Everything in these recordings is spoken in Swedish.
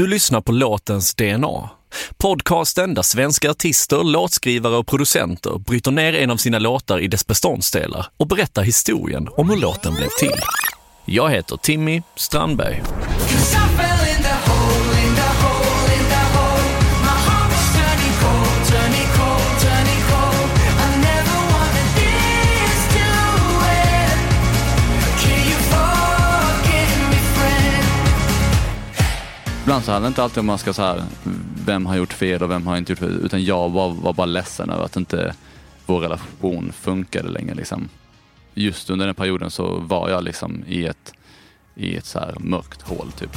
Du lyssnar på låtens DNA. Podcasten där svenska artister, låtskrivare och producenter bryter ner en av sina låtar i dess beståndsdelar och berättar historien om hur låten blev till. Jag heter Timmy Strandberg. Ibland så handlar det inte alltid om man ska så här, vem har gjort fel och vem har inte gjort fel, utan jag var, var bara ledsen över att inte vår relation funkade längre. Liksom. Just under den perioden så var jag liksom i ett, i ett så här mörkt hål typ.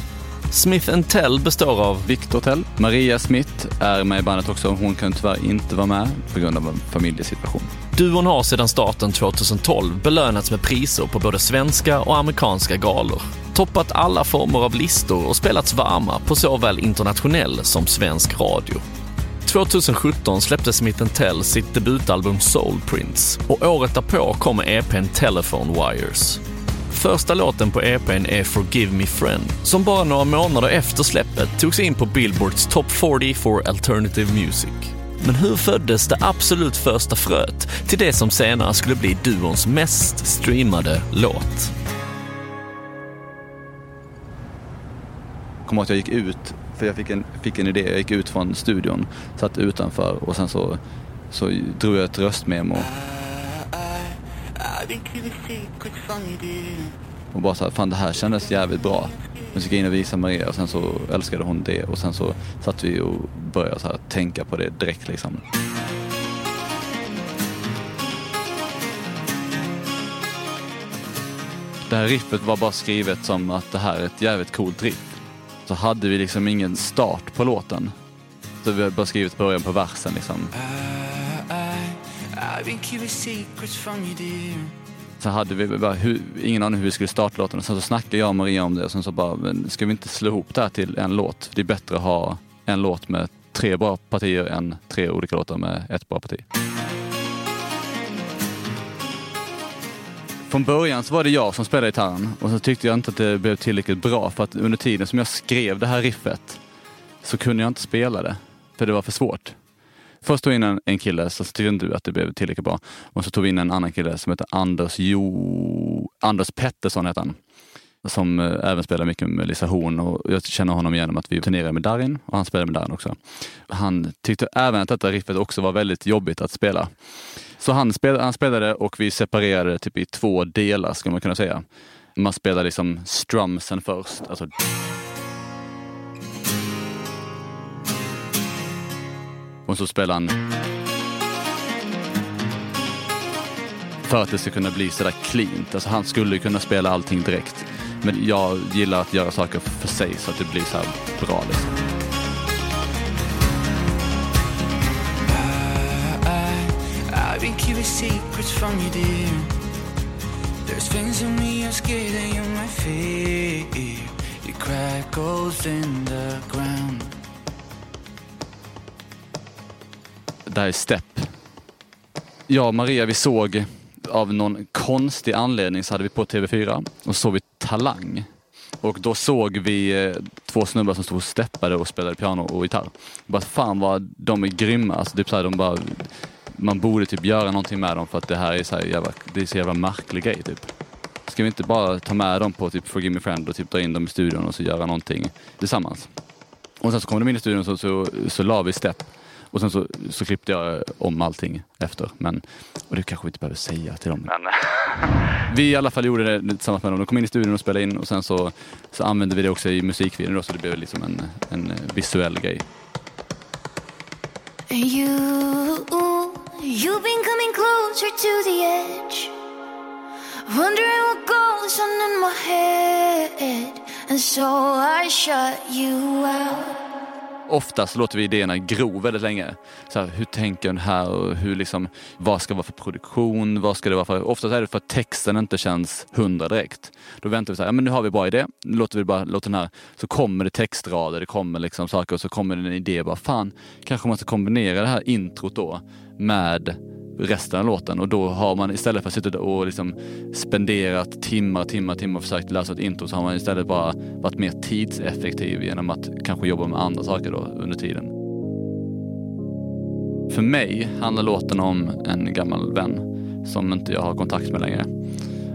Smith Tell består av Victor Tell. Maria Smith är med i bandet också. Hon kan tyvärr inte vara med på grund av en familjesituation. Duon har sedan starten 2012 belönats med priser på både svenska och amerikanska galor. Toppat alla former av listor och spelats varma på såväl internationell som svensk radio. 2017 släppte Smith Tell sitt debutalbum Soul Prints och året därpå kommer EPn Telephone Wires. Första låten på EPn är Forgive Me Friend, som bara några månader efter släppet tog sig in på Billboards Top 40 for Alternative Music. Men hur föddes det absolut första fröet till det som senare skulle bli duons mest streamade låt? Jag kommer ihåg att jag gick ut, för jag fick en, fick en idé. Jag gick ut från studion, satt utanför och sen så, så drog jag ett röstmemo. Och bara så här, fan det här kändes jävligt bra. Men så gick jag in och visade Maria och sen så älskade hon det och sen så satt vi och började så här, tänka på det direkt liksom. Det här riffet var bara skrivet som att det här är ett jävligt coolt riff. Så hade vi liksom ingen start på låten. Så vi hade bara skrivit början på versen liksom. Så hade vi bara hur, ingen aning hur vi skulle starta låten. Och sen så snackade jag och Maria om det och sen så bara, men ska vi inte slå ihop det här till en låt? Det är bättre att ha en låt med tre bra partier än tre olika låtar med ett bra parti. Från början så var det jag som spelade gitarren och så tyckte jag inte att det blev tillräckligt bra för att under tiden som jag skrev det här riffet så kunde jag inte spela det. För det var för svårt. Först tog vi in en, en kille så tyckte inte att det blev tillräckligt bra. Och så tog vi in en annan kille som heter Anders Jo... Anders Pettersson heter han. Som eh, även spelar mycket med Lisa Horn och jag känner honom genom att vi turnerade med Darin och han spelade med Darin också. Han tyckte även att detta riffet också var väldigt jobbigt att spela. Så han spelade, han spelade och vi separerade typ i två delar skulle man kunna säga. Man spelar liksom strumsen först. Alltså och så spelar han för att det ska kunna bli sådär cleant. Alltså han skulle kunna spela allting direkt. Men jag gillar att göra saker för sig så att det blir så här bra. Liksom. Been keeping secrets from you, dear. There's things in me I'm scared that you might fear. Your crack goes in the ground. Det här är Step. Jag och Maria, vi såg av någon konstig anledning så hade vi på TV4 och såg vi Talang. Och då såg vi eh, två snubbar som stod och steppade och spelade piano och gitarr. Bara fan vad de är grymma. Alltså, typ så här, de bara, man borde typ göra någonting med dem för att det här är så här jävla, det är så jävla märklig grej typ. Ska vi inte bara ta med dem på typ Forgive Me Friend och typ dra in dem i studion och så göra någonting tillsammans? Och sen så kom de in i studion och så, så, så la vi Step. Och sen så, så klippte jag om allting efter. Men, och det kanske vi inte behöver säga till dem. Men, vi i alla fall gjorde det tillsammans med dem. De kom in i studion och spelade in och sen så, så använde vi det också i musikvideon då, så det blev liksom en, en visuell grej. You, you've been coming closer to the edge. Wondering what goes on in my head. And so I shut you out. Oftast låter vi idéerna gro väldigt länge. Så här, hur tänker den här och hur liksom, vad ska det vara för produktion? Vad ska det vara för? Oftast är det för att texten inte känns hundra direkt. Då väntar vi så här, ja, men nu har vi bra idé. Nu låter vi bara låter den här. Så kommer det textrader, det kommer liksom saker och så kommer det en idé. Bara fan, kanske man ska kombinera det här introt då med resten av låten och då har man istället för att sitta och liksom spenderat timmar, timmar, timmar och försökt läsa ett intro så har man istället bara varit mer tidseffektiv genom att kanske jobba med andra saker då under tiden. För mig handlar låten om en gammal vän som inte jag har kontakt med längre.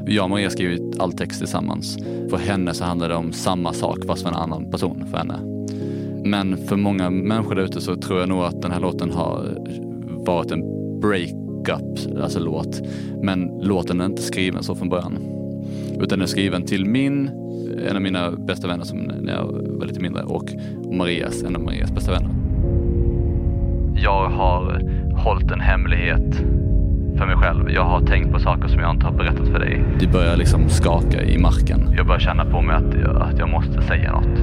Jag och Maria har skrivit all text tillsammans. För henne så handlar det om samma sak fast för en annan person för henne. Men för många människor där ute så tror jag nog att den här låten har varit en break breakup, alltså låt. Men låten är inte skriven så från början. Utan den är skriven till min, en av mina bästa vänner som när jag var lite mindre och Marias, en av Marias bästa vänner. Jag har hållit en hemlighet för mig själv. Jag har tänkt på saker som jag inte har berättat för dig. Det börjar liksom skaka i marken. Jag börjar känna på mig att jag, att jag måste säga något.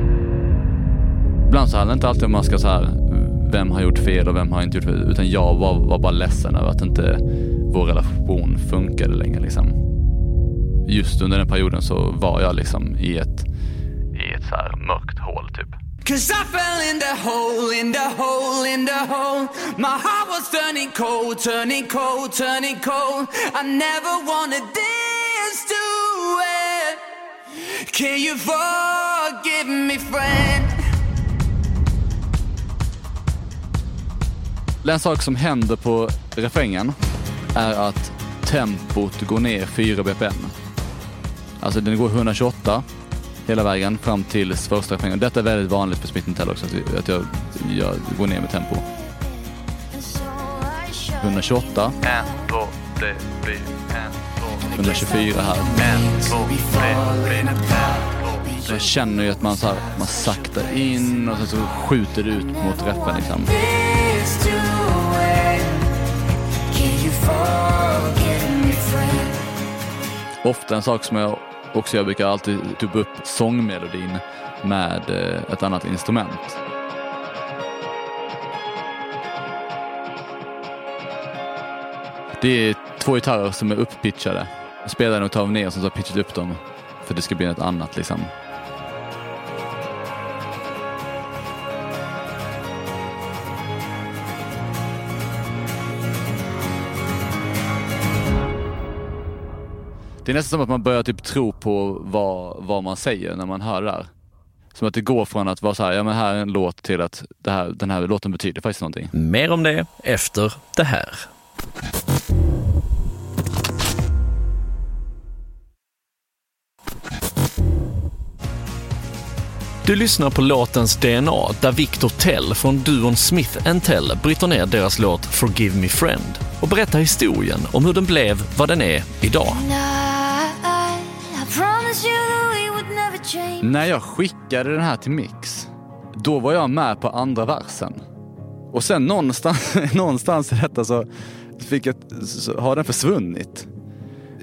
Ibland så handlar det inte alltid om man ska så här, vem har gjort fel och vem har inte gjort fel. Utan jag var, var bara ledsen över att inte vår relation funkade längre liksom. Just under den perioden så var jag liksom i ett, i ett så här mörkt hål typ. Cause I fell in the hole, in the hole, in the hole. My heart was turning cold, turning cold, turning cold. I never wanted this to end. Can you forgive me, friend? En sak som händer på refrängen är att tempot går ner 4 bpm. Alltså den går 128 hela vägen fram till första refrängen. Detta är väldigt vanligt för Smith Tell också, att jag, jag går ner med tempo. 128. 124 här. Jag känner ju att man, så här, man saktar in och sen så skjuter det ut mot reffen liksom. Ofta en sak som jag också jag brukar alltid dubba upp sångmelodin med eh, ett annat instrument. Det är två gitarrer som är upppitchade. Jag spelar en oktav ner och så har jag pitchat upp dem för att det ska bli något annat liksom. Det är nästan som att man börjar typ tro på vad, vad man säger när man hör det här. Som att det går från att vara så här, ja men här är en låt till att det här, den här låten betyder faktiskt någonting. Mer om det efter det här. Du lyssnar på låtens DNA där Victor Tell från duon Smith Tell bryter ner deras låt Forgive Me Friend och berättar historien om hur den blev vad den är idag. And När jag skickade den här till Mix, då var jag med på andra versen. Och sen någonstans, någonstans i detta så, fick jag, så har den försvunnit.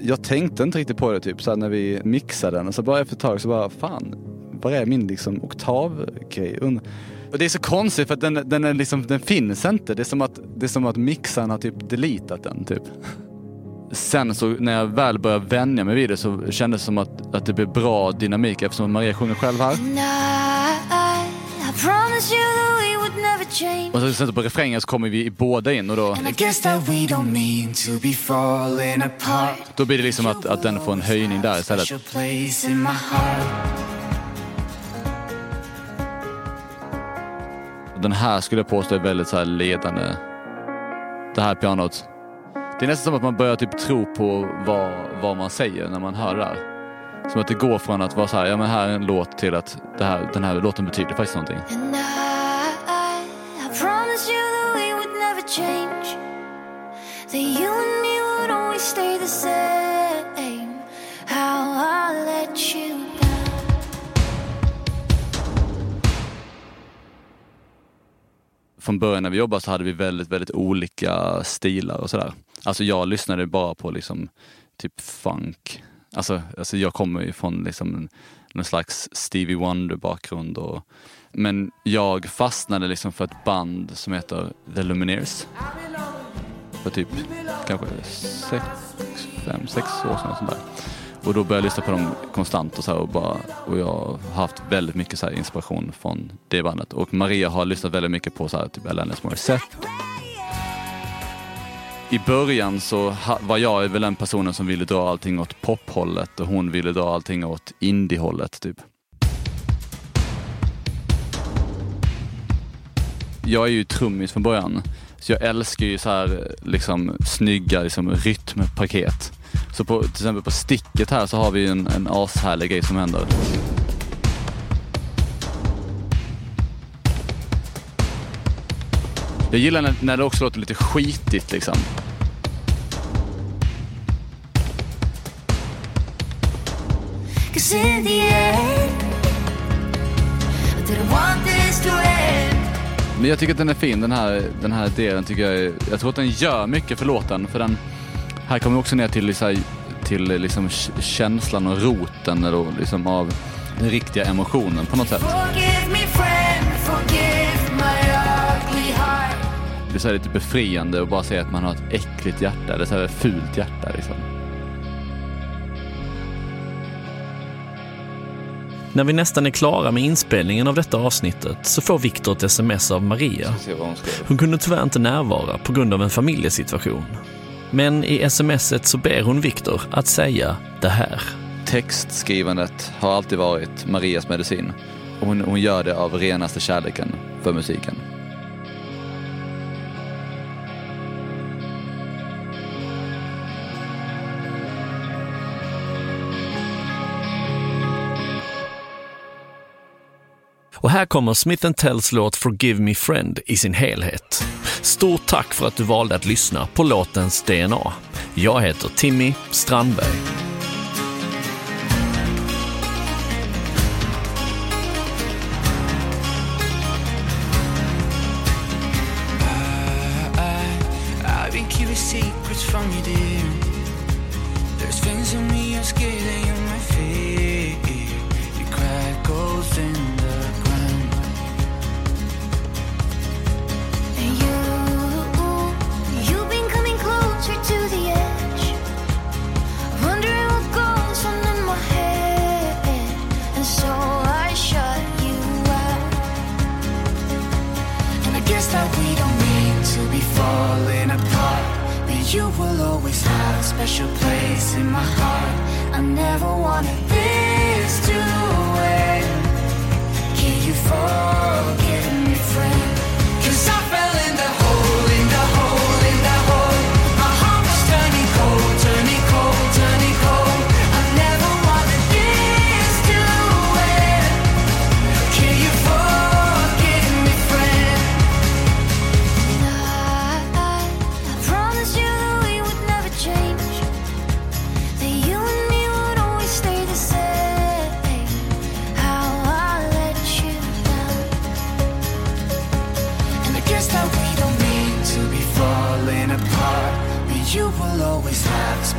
Jag tänkte inte riktigt på det typ så här när vi mixade den och så bara efter ett tag så bara fan, var är min liksom oktavgrej? Och det är så konstigt för att den, den, är liksom, den finns inte. Det är som att, det är som att mixaren har typ deletat den typ. Sen så när jag väl började vänja mig vid det så kändes det som att, att det blev bra dynamik eftersom Maria sjunger själv här. Och så sen så på refrängen så kommer vi båda in och då, då blir det liksom att, att den får en höjning där istället. Den här skulle jag påstå är väldigt så ledande. Det här pianot. Det är nästan som att man börjar typ tro på vad, vad man säger när man hör det här. Som att det går från att vara så här, ja men här är en låt till att det här, den här låten betyder faktiskt någonting. That you and me would always stay the same. Från början när vi jobbade så hade vi väldigt, väldigt olika stilar och sådär. Alltså jag lyssnade bara på liksom typ funk. Alltså, alltså jag kommer ju från liksom någon slags Stevie Wonder bakgrund och men jag fastnade liksom för ett band som heter The Lumineers. För typ kanske sex, fem, sex år sedan. och Sånt där. Och då började jag lyssna på dem konstant och, så här och, bara, och jag har haft väldigt mycket så här inspiration från det bandet. Och Maria har lyssnat väldigt mycket på så här, typ Alanis Morissette. i början så var jag väl den personen som ville dra allting åt pophållet och hon ville dra allting åt indiehållet typ. Jag är ju trummis från början. Så jag älskar ju så här liksom snygga liksom, rytmpaket. Så på, till exempel på sticket här så har vi en, en ashärlig grej som händer. Jag gillar när, när det också låter lite skitigt liksom. Cause in the end, I didn't want this to end. Men jag tycker att den är fin, den här, den här delen tycker jag är, Jag tror att den gör mycket för låten, för den... Här kommer vi också ner till, så här, till liksom känslan och roten eller liksom av den riktiga emotionen på något sätt. Forgive me, friend, forgive my ugly heart. Det är så här lite befriande att bara säga att man har ett äckligt hjärta, eller så här ett fult hjärta liksom. När vi nästan är klara med inspelningen av detta avsnittet så får Viktor ett sms av Maria. Hon kunde tyvärr inte närvara på grund av en familjesituation. Men i smset så ber hon Viktor att säga det här. Textskrivandet har alltid varit Marias medicin. Och hon, hon gör det av renaste kärleken för musiken. Här kommer Smith Tells låt Forgive Me Friend i sin helhet. Stort tack för att du valde att lyssna på låtens DNA. Jag heter Timmy Strandberg.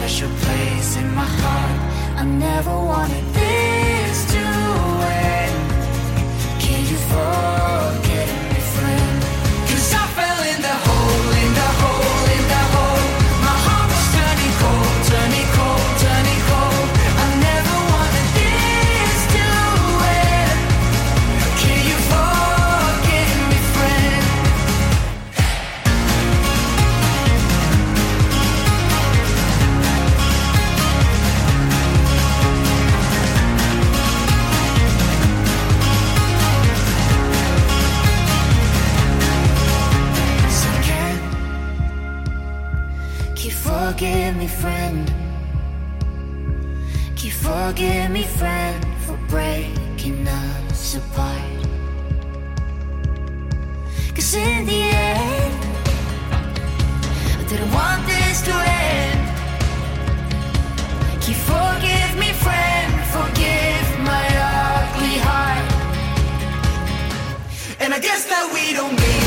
Special place in my heart. I never wanted forgive me, friend, for breaking us apart? Cause in the end, I didn't want this to end. Can you forgive me, friend? Forgive my ugly heart. And I guess that we don't mean